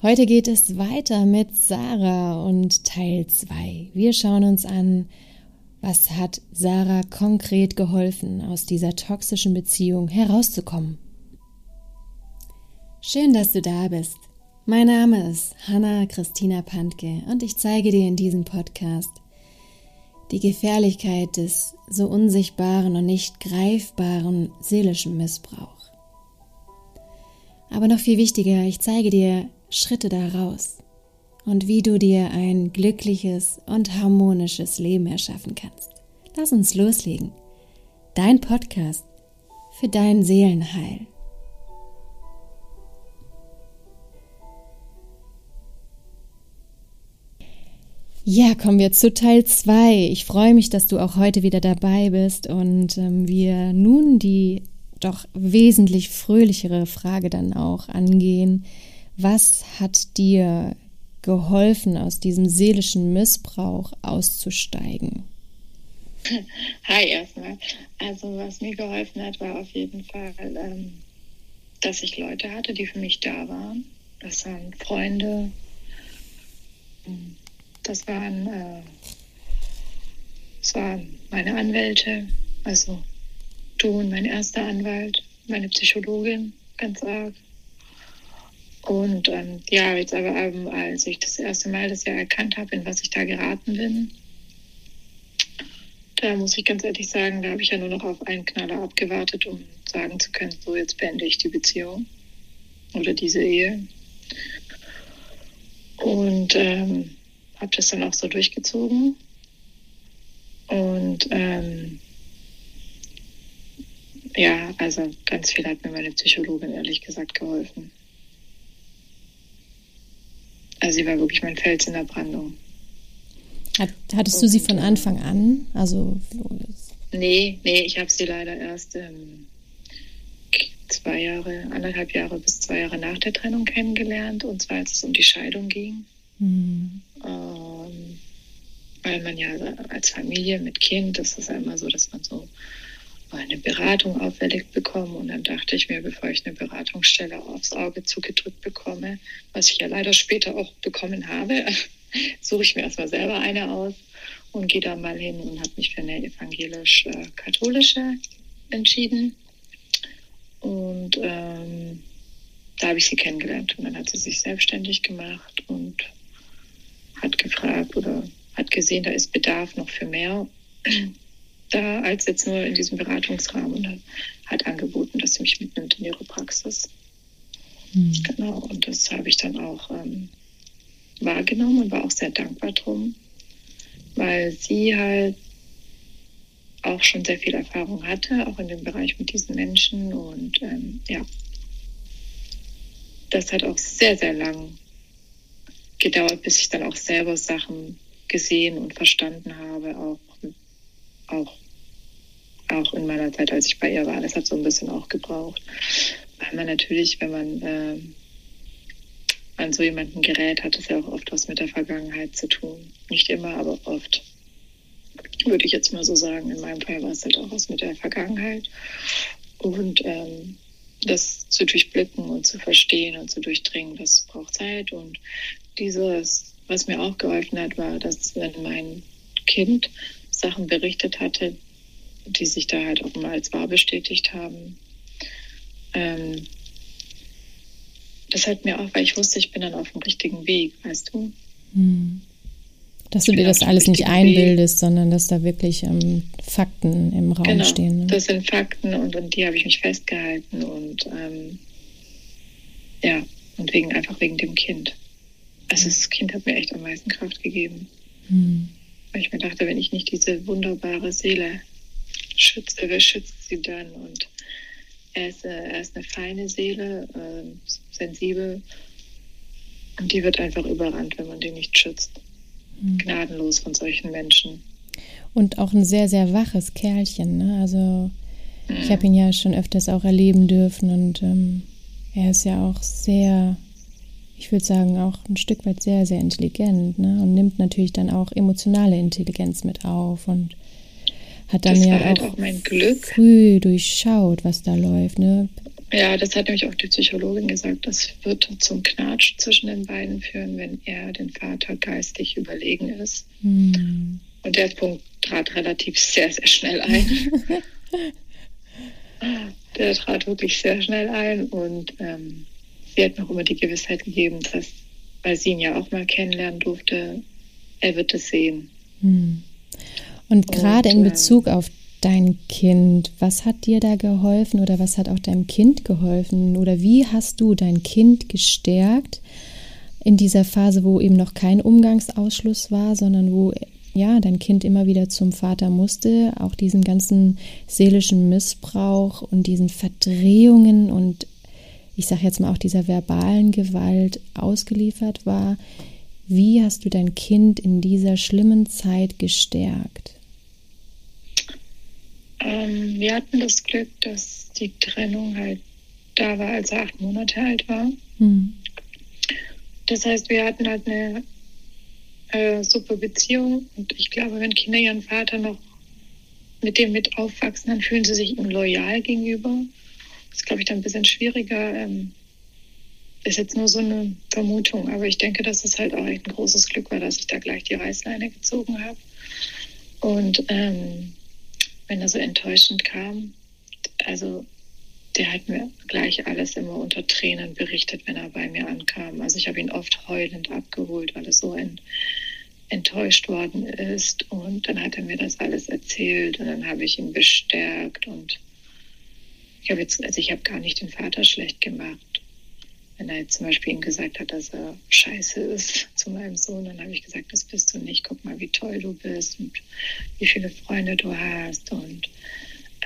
Heute geht es weiter mit Sarah und Teil 2. Wir schauen uns an, was hat Sarah konkret geholfen, aus dieser toxischen Beziehung herauszukommen. Schön, dass du da bist. Mein Name ist Hanna Christina Pantke und ich zeige dir in diesem Podcast die Gefährlichkeit des so unsichtbaren und nicht greifbaren seelischen Missbrauchs. Aber noch viel wichtiger, ich zeige dir Schritte daraus und wie du dir ein glückliches und harmonisches Leben erschaffen kannst. Lass uns loslegen. Dein Podcast für dein Seelenheil. Ja, kommen wir zu Teil 2. Ich freue mich, dass du auch heute wieder dabei bist und ähm, wir nun die doch wesentlich fröhlichere Frage dann auch angehen, was hat dir geholfen, aus diesem seelischen Missbrauch auszusteigen? Hi erstmal. Also was mir geholfen hat, war auf jeden Fall, ähm, dass ich Leute hatte, die für mich da waren. Das waren Freunde, das waren, äh, das waren meine Anwälte, also du und mein erster Anwalt, meine Psychologin, ganz arg. Und ähm, ja, jetzt aber ähm, als ich das erste Mal das ja erkannt habe, in was ich da geraten bin, da muss ich ganz ehrlich sagen, da habe ich ja nur noch auf einen Knaller abgewartet, um sagen zu können, so jetzt beende ich die Beziehung oder diese Ehe. Und ähm, habe das dann auch so durchgezogen. Und ähm, ja, also ganz viel hat mir meine Psychologin ehrlich gesagt geholfen. Also sie war wirklich mein Fels in der Brandung. Hat, hattest du sie von Anfang an? Also nee, nee, ich habe sie leider erst ähm, zwei Jahre, anderthalb Jahre bis zwei Jahre nach der Trennung kennengelernt. Und zwar als es um die Scheidung ging. Mhm. Ähm, weil man ja als Familie mit Kind, das ist ja immer so, dass man so eine Beratung auferlegt bekommen. Und dann dachte ich mir, bevor ich eine Beratungsstelle aufs Auge zugedrückt bekomme, was ich ja leider später auch bekommen habe, suche ich mir erstmal selber eine aus und gehe da mal hin und habe mich für eine evangelisch-katholische entschieden. Und ähm, da habe ich sie kennengelernt. Und dann hat sie sich selbstständig gemacht und hat gefragt oder hat gesehen, da ist Bedarf noch für mehr da als jetzt nur in diesem Beratungsrahmen und hat angeboten, dass sie mich mitnimmt in ihre Praxis. Mhm. Genau, und das habe ich dann auch ähm, wahrgenommen und war auch sehr dankbar drum, weil sie halt auch schon sehr viel Erfahrung hatte, auch in dem Bereich mit diesen Menschen und ähm, ja, das hat auch sehr, sehr lang gedauert, bis ich dann auch selber Sachen gesehen und verstanden habe, auch auch, auch in meiner Zeit, als ich bei ihr war. Das hat so ein bisschen auch gebraucht. Weil man natürlich, wenn man äh, an so jemanden gerät, hat es ja auch oft was mit der Vergangenheit zu tun. Nicht immer, aber oft. Würde ich jetzt mal so sagen. In meinem Fall war es halt auch was mit der Vergangenheit. Und ähm, das zu durchblicken und zu verstehen und zu durchdringen, das braucht Zeit. Und dieses, was mir auch geholfen hat, war, dass wenn mein Kind Sachen berichtet hatte, die sich da halt auch mal als wahr bestätigt haben. Ähm, das hat mir auch, weil ich wusste, ich bin dann auf dem richtigen Weg, weißt du? Hm. Dass du dir das alles nicht einbildest, Weg. sondern dass da wirklich ähm, Fakten im Raum genau, stehen. Ne? Das sind Fakten und an die habe ich mich festgehalten und ähm, ja, und wegen einfach wegen dem Kind. Also das Kind hat mir echt am meisten Kraft gegeben. Hm. Weil ich mir dachte, wenn ich nicht diese wunderbare Seele schütze, wer schützt sie dann? Und er ist, äh, er ist eine feine Seele, äh, sensibel. Und die wird einfach überrannt, wenn man die nicht schützt. Mhm. Gnadenlos von solchen Menschen. Und auch ein sehr, sehr waches Kerlchen. Ne? Also mhm. ich habe ihn ja schon öfters auch erleben dürfen und ähm, er ist ja auch sehr ich würde sagen, auch ein Stück weit sehr, sehr intelligent ne? und nimmt natürlich dann auch emotionale Intelligenz mit auf und hat dann ja halt auch, auch früh durchschaut, was da läuft. Ne? Ja, das hat nämlich auch die Psychologin gesagt. Das wird zum Knatsch zwischen den beiden führen, wenn er den Vater geistig überlegen ist. Mhm. Und der Punkt trat relativ sehr, sehr schnell ein. der trat wirklich sehr schnell ein und ähm, sie hat noch immer die Gewissheit gegeben, dass, weil sie ihn ja auch mal kennenlernen durfte, er wird es sehen. Mhm. Und gerade in ähm, Bezug auf dein Kind? Was hat dir da geholfen oder was hat auch deinem Kind geholfen? Oder wie hast du dein Kind gestärkt in dieser Phase, wo eben noch kein Umgangsausschluss war, sondern wo ja dein Kind immer wieder zum Vater musste, auch diesen ganzen seelischen Missbrauch und diesen Verdrehungen und ich sage jetzt mal auch dieser verbalen Gewalt ausgeliefert war. Wie hast du dein Kind in dieser schlimmen Zeit gestärkt? Ähm, wir hatten das Glück, dass die Trennung halt da war, als er acht Monate alt war. Mhm. Das heißt, wir hatten halt eine äh, super Beziehung und ich glaube, wenn Kinder ihren Vater noch mit dem mit aufwachsen, dann fühlen sie sich ihm loyal gegenüber. Ist, glaube ich, dann ein bisschen schwieriger. Ähm, ist jetzt nur so eine Vermutung, aber ich denke, dass es halt auch echt ein großes Glück war, dass ich da gleich die Reißleine gezogen habe. Und ähm, wenn er so enttäuschend kam. Also der hat mir gleich alles immer unter Tränen berichtet, wenn er bei mir ankam. Also ich habe ihn oft heulend abgeholt, weil er so ent, enttäuscht worden ist. Und dann hat er mir das alles erzählt und dann habe ich ihn bestärkt und ich habe jetzt, also ich habe gar nicht den Vater schlecht gemacht. Wenn er jetzt zum Beispiel ihm gesagt hat, dass er scheiße ist zu meinem Sohn, dann habe ich gesagt, das bist du nicht. Guck mal, wie toll du bist und wie viele Freunde du hast. Und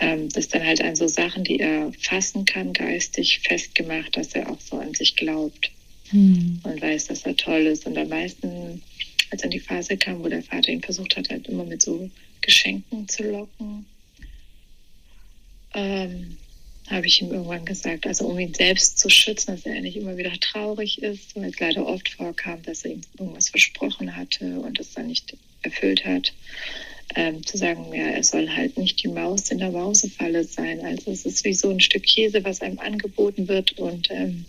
ähm, das dann halt an so Sachen, die er fassen kann, geistig festgemacht, dass er auch so an sich glaubt hm. und weiß, dass er toll ist. Und am meisten, als dann die Phase kam, wo der Vater ihn versucht hat, halt immer mit so Geschenken zu locken, ähm, habe ich ihm irgendwann gesagt. Also um ihn selbst zu schützen, dass er nicht immer wieder traurig ist, weil es leider oft vorkam, dass er ihm irgendwas versprochen hatte und es dann nicht erfüllt hat. Ähm, zu sagen, ja, er soll halt nicht die Maus in der Mausefalle sein. Also es ist wie so ein Stück Käse, was einem angeboten wird und ähm,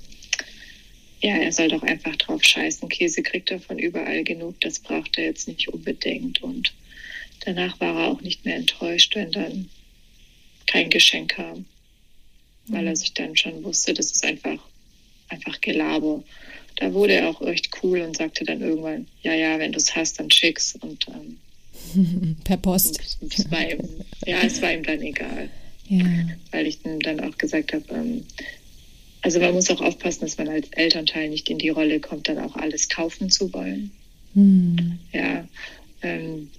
ja, er soll doch einfach drauf scheißen. Käse kriegt er von überall genug, das braucht er jetzt nicht unbedingt. Und danach war er auch nicht mehr enttäuscht, wenn dann kein Geschenk kam weil er mhm. sich dann schon wusste, das ist einfach, einfach Gelaber. Da wurde er auch echt cool und sagte dann irgendwann, ja, ja, wenn du es hast, dann schick's. Und ähm, per Post. Es war ihm, ja, es war ihm dann egal. Ja. Weil ich dann auch gesagt habe, ähm, also man muss auch aufpassen, dass man als Elternteil nicht in die Rolle kommt, dann auch alles kaufen zu wollen. Hm. Ja, ähm,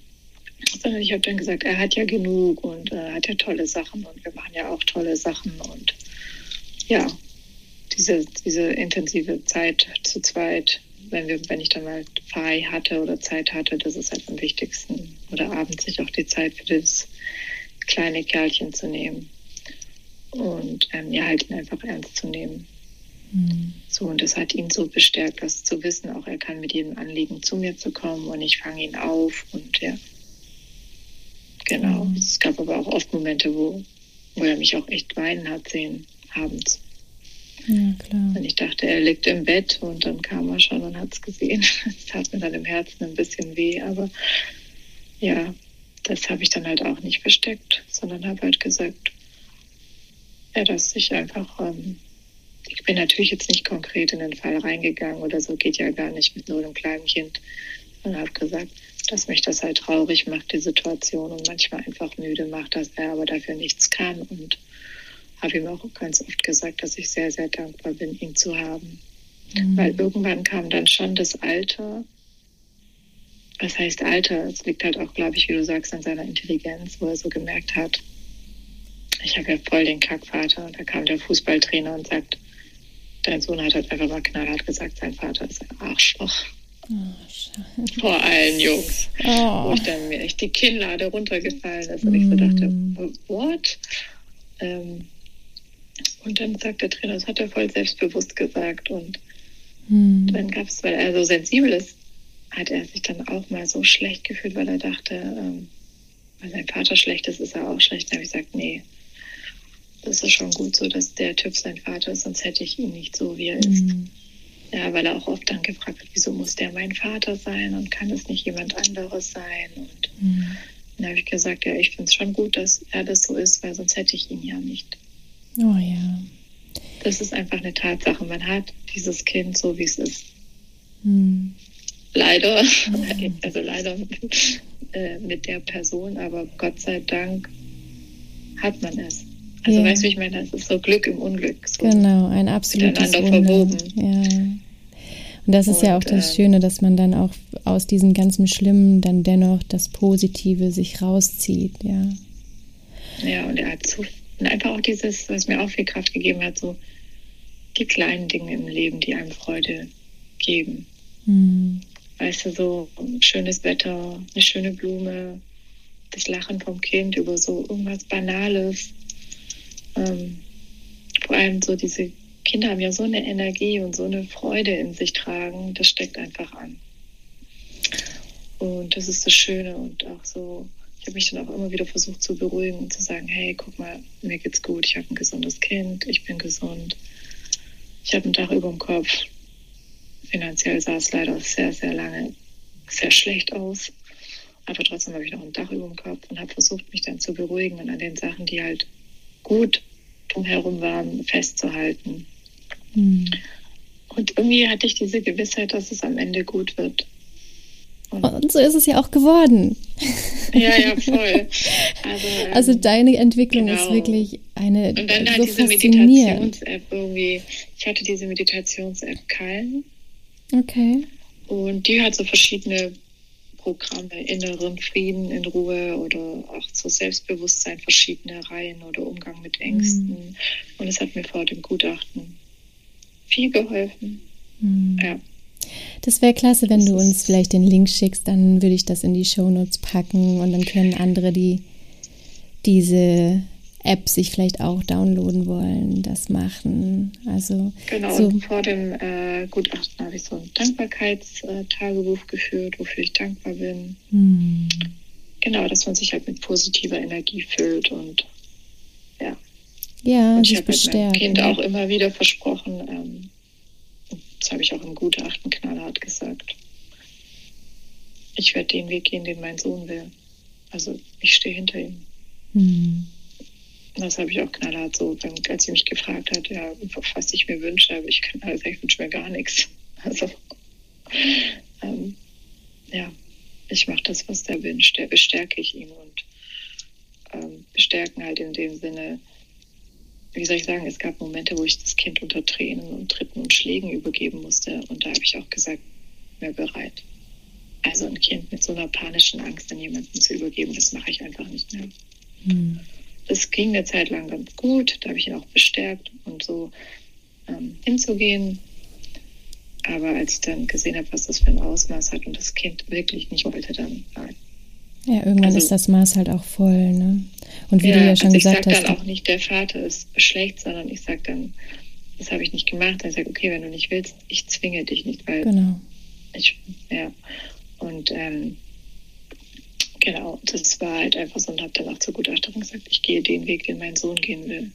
sondern ich habe dann gesagt, er hat ja genug und äh, hat ja tolle Sachen und wir machen ja auch tolle Sachen und ja, diese, diese intensive Zeit zu zweit, wenn, wir, wenn ich dann mal frei hatte oder Zeit hatte, das ist halt am wichtigsten. Oder abends sich auch die Zeit für das kleine Kerlchen zu nehmen und ähm, ja, halt ihn einfach ernst zu nehmen. Mhm. So, und das hat ihn so bestärkt, das zu wissen, auch er kann mit jedem Anliegen zu mir zu kommen und ich fange ihn auf und ja, Genau. Mhm. Es gab aber auch oft Momente, wo, wo er mich auch echt weinen hat sehen, abends. Ja, klar. Und ich dachte, er liegt im Bett und dann kam er schon und hat es gesehen. Es tat mir dann im Herzen ein bisschen weh, aber ja, das habe ich dann halt auch nicht versteckt, sondern habe halt gesagt, ja, dass ich einfach, ähm, ich bin natürlich jetzt nicht konkret in den Fall reingegangen oder so, geht ja gar nicht mit nur einem kleinen Kind, und habe gesagt, dass mich das halt traurig macht, die Situation und manchmal einfach müde macht, dass er aber dafür nichts kann und habe ihm auch ganz oft gesagt, dass ich sehr, sehr dankbar bin, ihn zu haben. Mhm. Weil irgendwann kam dann schon das Alter. Was heißt Alter? Es liegt halt auch, glaube ich, wie du sagst, an seiner Intelligenz, wo er so gemerkt hat, ich habe ja voll den Kackvater. Und da kam der Fußballtrainer und sagt, dein Sohn hat halt einfach mal knallhart gesagt, sein Vater ist ein Arschloch. Oh, Vor allen Jungs. Oh. Wo ich dann mir echt die Kinnlade runtergefallen ist und ich so dachte, mm. what? Ähm, und dann sagt der Trainer, das hat er voll selbstbewusst gesagt. Und mm. dann gab es, weil er so sensibel ist, hat er sich dann auch mal so schlecht gefühlt, weil er dachte, ähm, weil sein Vater schlecht ist, ist er auch schlecht. Dann habe ich gesagt, nee, das ist schon gut so, dass der Typ sein Vater ist, sonst hätte ich ihn nicht so, wie er ist. Ja, weil er auch oft dann gefragt hat, wieso muss der mein Vater sein und kann es nicht jemand anderes sein? Und mhm. dann habe ich gesagt, ja, ich finde es schon gut, dass er das so ist, weil sonst hätte ich ihn ja nicht. Oh ja. Das ist einfach eine Tatsache. Man hat dieses Kind so, wie es ist. Mhm. Leider, mhm. also leider äh, mit der Person, aber Gott sei Dank hat man es. Also ja. weißt du, ich meine, das ist so Glück im Unglück. So genau, ein absolutes Miteinander verwoben. Ja. Und das ist und, ja auch das äh, Schöne, dass man dann auch aus diesem ganzen Schlimmen dann dennoch das Positive sich rauszieht, ja. Ja, und er hat so, und einfach auch dieses, was mir auch viel Kraft gegeben hat, so die kleinen Dinge im Leben, die einem Freude geben. Mhm. Weißt du, so schönes Wetter, eine schöne Blume, das Lachen vom Kind über so irgendwas Banales. Ähm, vor allem so diese Kinder haben ja so eine Energie und so eine Freude in sich tragen, das steckt einfach an. Und das ist das Schöne und auch so, ich habe mich dann auch immer wieder versucht zu beruhigen und zu sagen, hey, guck mal, mir geht's gut, ich habe ein gesundes Kind, ich bin gesund, ich habe ein Dach über dem Kopf. Finanziell sah es leider sehr, sehr lange sehr schlecht aus. Aber trotzdem habe ich noch ein Dach über dem Kopf und habe versucht, mich dann zu beruhigen und an den Sachen, die halt gut drumherum waren, festzuhalten. Mhm. Und irgendwie hatte ich diese Gewissheit, dass es am Ende gut wird. Und, und so ist es ja auch geworden. Ja, ja, voll. Also, ähm, also deine Entwicklung genau. ist wirklich eine. Und dann so halt diese Meditations-App irgendwie. Ich hatte diese Meditations-App Calm. Okay. Und die hat so verschiedene Programme, inneren Frieden in Ruhe oder auch so Selbstbewusstsein, verschiedene Reihen oder Umgang mit Ängsten. Mhm. Und es hat mir vor dem Gutachten viel geholfen. Mhm. Ja. Das wäre klasse, wenn du uns vielleicht den Link schickst, dann würde ich das in die Shownotes packen und dann können andere, die diese App sich vielleicht auch downloaden wollen, das machen. Also genau, so. vor dem äh, Gutachten habe ich so ein Dankbarkeitstagebuch geführt, wofür ich dankbar bin. Hm. Genau, dass man sich halt mit positiver Energie füllt und. Ja, und ich habe meinem Kind auch immer wieder versprochen, ähm, das habe ich auch im Gutachten knallhart gesagt. Ich werde den Weg gehen, den mein Sohn will. Also ich stehe hinter ihm. Hm. Das habe ich auch knallhart so, als sie mich gefragt hat, ja, was ich mir wünsche, aber ich kann also ich wünsche mir gar nichts. Also ähm, ja, ich mache das, was der wünscht, der bestärke ich ihn und ähm, bestärken halt in dem Sinne, wie soll ich sagen, es gab Momente, wo ich das Kind unter Tränen und Tritten und Schlägen übergeben musste und da habe ich auch gesagt, mehr bereit. Also ein Kind mit so einer panischen Angst an jemanden zu übergeben, das mache ich einfach nicht mehr. Hm es ging eine Zeit lang ganz gut. Da habe ich ihn auch bestärkt und so ähm, hinzugehen. Aber als ich dann gesehen habe, was das für ein Ausmaß hat und das Kind wirklich nicht wollte, dann nein. Ja, irgendwann also, ist das Maß halt auch voll, ne? Und wie ja, du ja schon also gesagt hast. Ich sage dann auch nicht, der Vater ist schlecht, sondern ich sage dann, das habe ich nicht gemacht. Dann sage ich, okay, wenn du nicht willst, ich zwinge dich nicht, weil genau. ich, ja. Und ähm, Genau, das war halt einfach so und habe dann auch zur Gutachterin gesagt, ich gehe den Weg, den mein Sohn gehen will.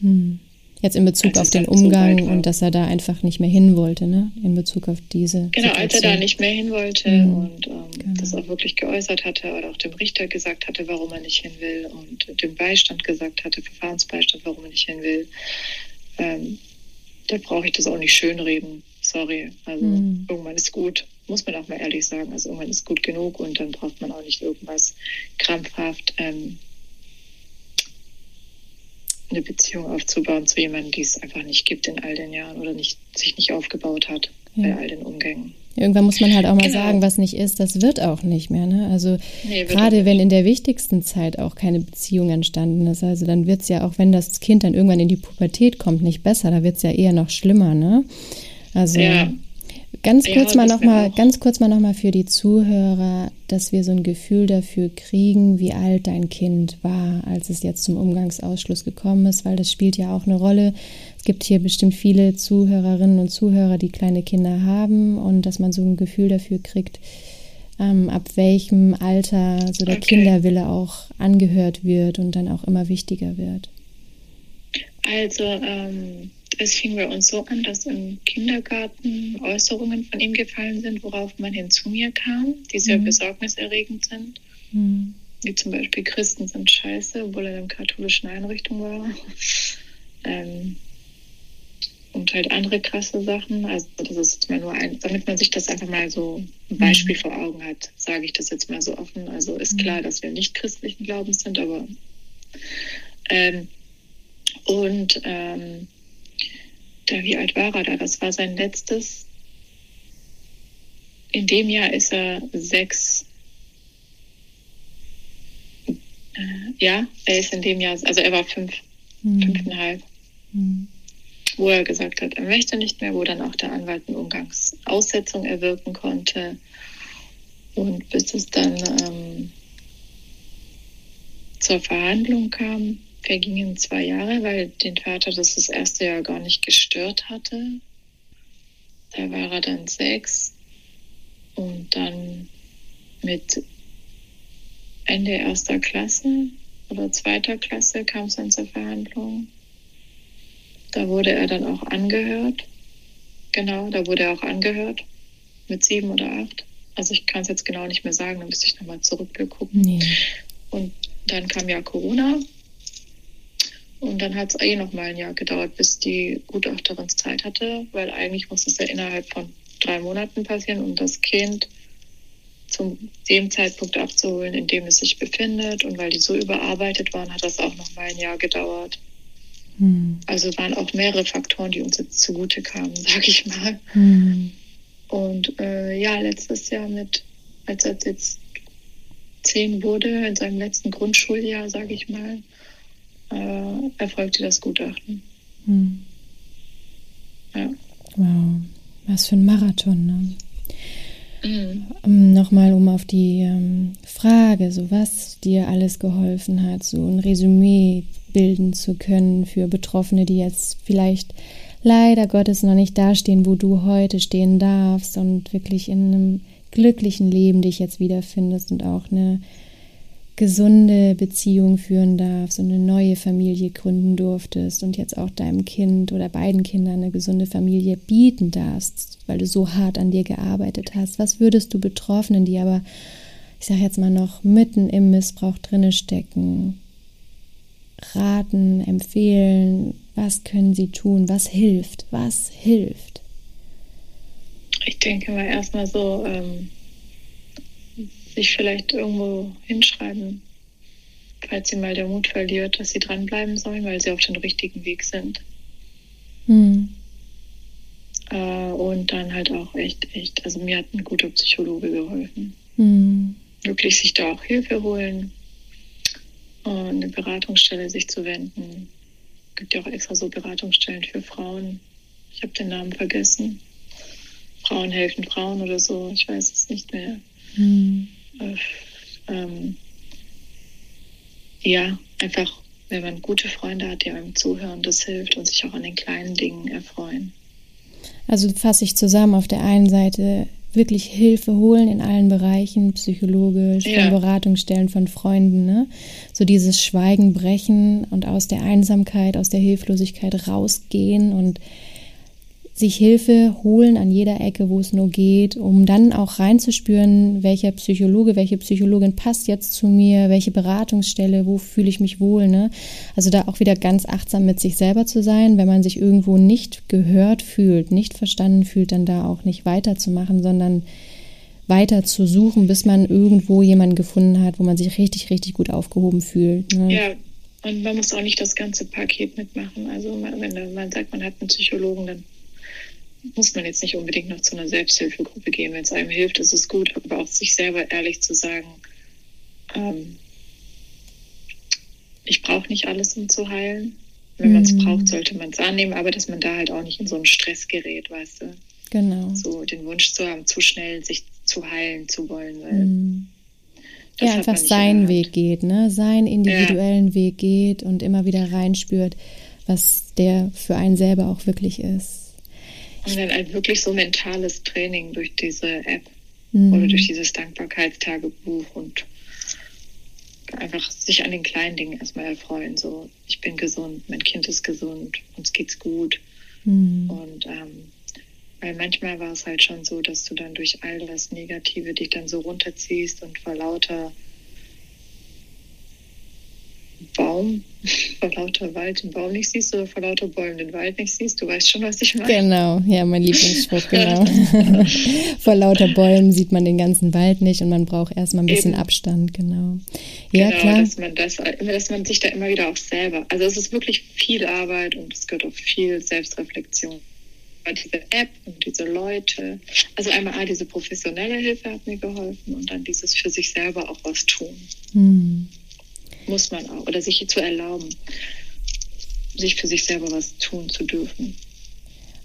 Hm. Jetzt in Bezug auf den Umgang und dass er da einfach nicht mehr hin wollte, ne? In Bezug auf diese. Genau, Situation. als er da nicht mehr hin wollte hm. und ähm, genau. das auch wirklich geäußert hatte oder auch dem Richter gesagt hatte, warum er nicht hin will und dem Beistand gesagt hatte, Verfahrensbeistand, warum er nicht hin will. Ähm, da brauche ich das auch nicht schönreden. Sorry. Also hm. irgendwann ist gut muss man auch mal ehrlich sagen. Also irgendwann ist gut genug und dann braucht man auch nicht irgendwas krampfhaft ähm, eine Beziehung aufzubauen zu jemandem, die es einfach nicht gibt in all den Jahren oder nicht, sich nicht aufgebaut hat ja. bei all den Umgängen. Irgendwann muss man halt auch mal genau. sagen, was nicht ist, das wird auch nicht mehr. Ne? Also nee, gerade wenn in der wichtigsten Zeit auch keine Beziehung entstanden ist, also dann wird es ja auch, wenn das Kind dann irgendwann in die Pubertät kommt, nicht besser, da wird es ja eher noch schlimmer. Ne? Also ja. Ganz kurz mal noch mal, ganz kurz mal noch mal für die Zuhörer, dass wir so ein Gefühl dafür kriegen, wie alt dein Kind war, als es jetzt zum Umgangsausschluss gekommen ist, weil das spielt ja auch eine Rolle. Es gibt hier bestimmt viele Zuhörerinnen und Zuhörer, die kleine Kinder haben und dass man so ein Gefühl dafür kriegt, ähm, ab welchem Alter so der okay. Kinderwille auch angehört wird und dann auch immer wichtiger wird. Also, ähm, es fing bei uns so an, dass im Kindergarten Äußerungen von ihm gefallen sind, worauf man hin zu mir kam, die sehr mhm. besorgniserregend sind. Mhm. Wie zum Beispiel Christen sind scheiße, obwohl er in einer katholischen Einrichtung war. ähm, und halt andere krasse Sachen. Also das ist mal nur ein, damit man sich das einfach mal so ein Beispiel mhm. vor Augen hat, sage ich das jetzt mal so offen. Also ist klar, mhm. dass wir nicht christlichen Glaubens sind, aber ähm, und ähm, da, wie alt war er da? Das war sein letztes. In dem Jahr ist er sechs. Äh, ja, er ist in dem Jahr, also er war fünf, mhm. fünfeinhalb. Mhm. Wo er gesagt hat, er möchte nicht mehr, wo dann auch der Anwalt eine Umgangsaussetzung erwirken konnte. Und bis es dann ähm, zur Verhandlung kam, vergingen zwei Jahre, weil den Vater das das erste Jahr gar nicht gestört hatte. Da war er dann sechs und dann mit Ende erster Klasse oder zweiter Klasse kam es dann zur Verhandlung. Da wurde er dann auch angehört. Genau, da wurde er auch angehört mit sieben oder acht. Also ich kann es jetzt genau nicht mehr sagen, da müsste ich nochmal zurückgucken. Nee. Und dann kam ja Corona und dann hat es eh noch mal ein Jahr gedauert, bis die Gutachterin Zeit hatte, weil eigentlich muss es ja innerhalb von drei Monaten passieren, um das Kind zum dem Zeitpunkt abzuholen, in dem es sich befindet. Und weil die so überarbeitet waren, hat das auch noch mal ein Jahr gedauert. Hm. Also waren auch mehrere Faktoren, die uns jetzt zugute kamen, sag ich mal. Hm. Und äh, ja, letztes Jahr mit, als er jetzt zehn wurde, in seinem letzten Grundschuljahr, sage ich mal, äh, erfolgte das Gutachten. Hm. Ja. Wow, was für ein Marathon, ne? Mhm. Nochmal, um auf die ähm, Frage, so was dir alles geholfen hat, so ein Resümee bilden zu können für Betroffene, die jetzt vielleicht leider Gottes noch nicht dastehen, wo du heute stehen darfst und wirklich in einem glücklichen Leben dich jetzt wiederfindest und auch eine gesunde Beziehung führen darfst und eine neue Familie gründen durftest und jetzt auch deinem Kind oder beiden Kindern eine gesunde Familie bieten darfst, weil du so hart an dir gearbeitet hast. Was würdest du Betroffenen, die aber, ich sage jetzt mal noch mitten im Missbrauch drinne stecken, raten, empfehlen? Was können sie tun? Was hilft? Was hilft? Ich denke mal erstmal so, ähm sich vielleicht irgendwo hinschreiben, falls sie mal der Mut verliert, dass sie dranbleiben sollen, weil sie auf dem richtigen Weg sind. Hm. Äh, und dann halt auch echt, echt, also mir hat ein guter Psychologe geholfen. Hm. Wirklich sich da auch Hilfe holen und eine Beratungsstelle sich zu wenden. Es gibt ja auch extra so Beratungsstellen für Frauen. Ich habe den Namen vergessen. Frauen helfen Frauen oder so, ich weiß es nicht mehr. Hm ähm, ja, einfach, wenn man gute Freunde hat, die einem zuhören, das hilft und sich auch an den kleinen Dingen erfreuen. Also fasse ich zusammen, auf der einen Seite wirklich Hilfe holen in allen Bereichen, psychologisch, ja. von Beratungsstellen, von Freunden, ne? So dieses Schweigen brechen und aus der Einsamkeit, aus der Hilflosigkeit rausgehen und sich Hilfe holen an jeder Ecke, wo es nur geht, um dann auch reinzuspüren, welcher Psychologe, welche Psychologin passt jetzt zu mir, welche Beratungsstelle, wo fühle ich mich wohl. Ne? Also da auch wieder ganz achtsam mit sich selber zu sein, wenn man sich irgendwo nicht gehört fühlt, nicht verstanden fühlt, dann da auch nicht weiterzumachen, sondern weiter zu suchen, bis man irgendwo jemanden gefunden hat, wo man sich richtig, richtig gut aufgehoben fühlt. Ne? Ja. Und man muss auch nicht das ganze Paket mitmachen. Also wenn man sagt, man hat einen Psychologen, dann muss man jetzt nicht unbedingt noch zu einer Selbsthilfegruppe gehen. Wenn es einem hilft, ist es gut, aber auch sich selber ehrlich zu sagen, ähm, ich brauche nicht alles, um zu heilen. Wenn man es mhm. braucht, sollte man es annehmen, aber dass man da halt auch nicht in so einen Stress gerät, weißt du? Genau. So den Wunsch zu haben, zu schnell sich zu heilen zu wollen, weil. Mhm. Ja, einfach seinen Weg geht, ne? Seinen individuellen ja. Weg geht und immer wieder reinspürt, was der für einen selber auch wirklich ist. Und dann ein wirklich so mentales Training durch diese App mhm. oder durch dieses Dankbarkeitstagebuch und einfach sich an den kleinen Dingen erstmal erfreuen. So, ich bin gesund, mein Kind ist gesund, uns geht's gut. Mhm. Und ähm, weil manchmal war es halt schon so, dass du dann durch all das Negative dich dann so runterziehst und vor lauter Baum, vor lauter Wald den Baum nicht siehst oder vor lauter Bäumen den Wald nicht siehst. Du weißt schon, was ich meine. Genau, ja, mein Lieblingsspruch, genau. vor lauter Bäumen sieht man den ganzen Wald nicht und man braucht erstmal ein bisschen Eben. Abstand, genau. Ja, genau, klar. Dass man, das, dass man sich da immer wieder auch selber, also es ist wirklich viel Arbeit und es gehört auch viel Selbstreflexion diese App und diese Leute. Also einmal ah, diese professionelle Hilfe hat mir geholfen und dann dieses für sich selber auch was tun. Hm muss man auch, oder sich zu erlauben, sich für sich selber was tun zu dürfen.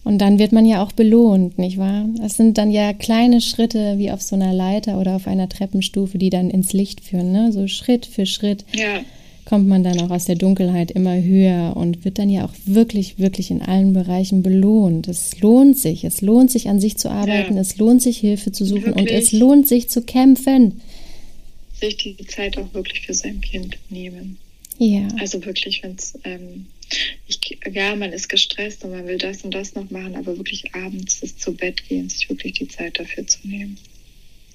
Und dann wird man ja auch belohnt, nicht wahr? Das sind dann ja kleine Schritte wie auf so einer Leiter oder auf einer Treppenstufe, die dann ins Licht führen. Ne? So Schritt für Schritt ja. kommt man dann auch aus der Dunkelheit immer höher und wird dann ja auch wirklich, wirklich in allen Bereichen belohnt. Es lohnt sich. Es lohnt sich, an sich zu arbeiten. Ja. Es lohnt sich, Hilfe zu suchen. Wirklich? Und es lohnt sich zu kämpfen sich die Zeit auch wirklich für sein Kind nehmen. Ja. Also wirklich, wenn es, ähm, ja, man ist gestresst und man will das und das noch machen, aber wirklich abends das zu Bett gehen, sich wirklich die Zeit dafür zu nehmen.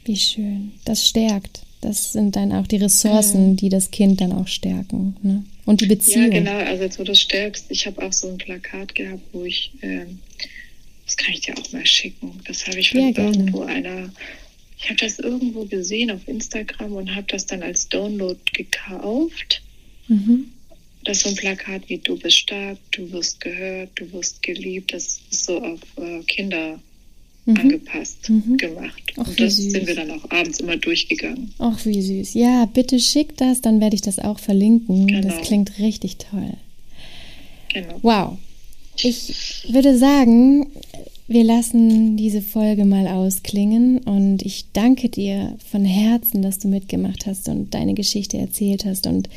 Wie schön. Das stärkt. Das sind dann auch die Ressourcen, die das Kind dann auch stärken. Ne? Und die Beziehung. Ja, genau. Also so das stärkst. Ich habe auch so ein Plakat gehabt, wo ich, ähm, das kann ich dir auch mal schicken. Das habe ich von ja, irgendwo einer ich habe das irgendwo gesehen auf Instagram und habe das dann als Download gekauft. Mhm. Das ist so ein Plakat wie Du bist stark, du wirst gehört, du wirst geliebt. Das ist so auf äh, Kinder mhm. angepasst mhm. gemacht. Ach, und das süß. sind wir dann auch abends immer durchgegangen. Ach, wie süß. Ja, bitte schick das, dann werde ich das auch verlinken. Genau. Das klingt richtig toll. Genau. Wow. Ich würde sagen, wir lassen diese Folge mal ausklingen und ich danke dir von Herzen, dass du mitgemacht hast und deine Geschichte erzählt hast und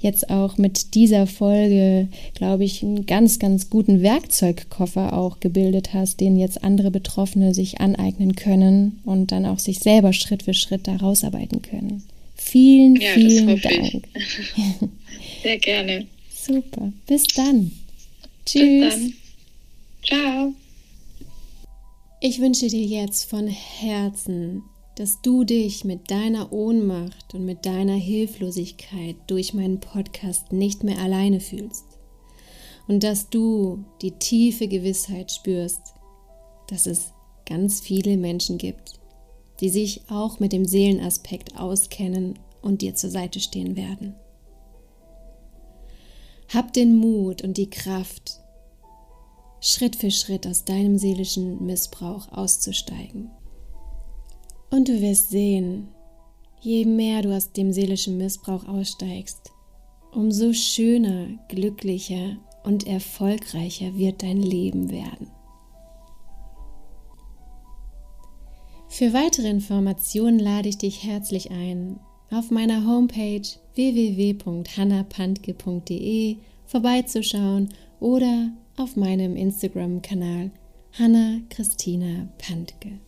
jetzt auch mit dieser Folge, glaube ich, einen ganz, ganz guten Werkzeugkoffer auch gebildet hast, den jetzt andere Betroffene sich aneignen können und dann auch sich selber Schritt für Schritt da rausarbeiten können. Vielen, ja, vielen Dank. Sehr gerne. Super. Bis dann. Tschüss. Bis dann. Ciao. Ich wünsche dir jetzt von Herzen, dass du dich mit deiner Ohnmacht und mit deiner Hilflosigkeit durch meinen Podcast nicht mehr alleine fühlst und dass du die tiefe Gewissheit spürst, dass es ganz viele Menschen gibt, die sich auch mit dem Seelenaspekt auskennen und dir zur Seite stehen werden. Hab den Mut und die Kraft, Schritt für Schritt aus deinem seelischen Missbrauch auszusteigen. Und du wirst sehen, je mehr du aus dem seelischen Missbrauch aussteigst, umso schöner, glücklicher und erfolgreicher wird dein Leben werden. Für weitere Informationen lade ich dich herzlich ein, auf meiner Homepage www.hannapantke.de vorbeizuschauen oder auf meinem Instagram-Kanal Hanna Christina Pantke.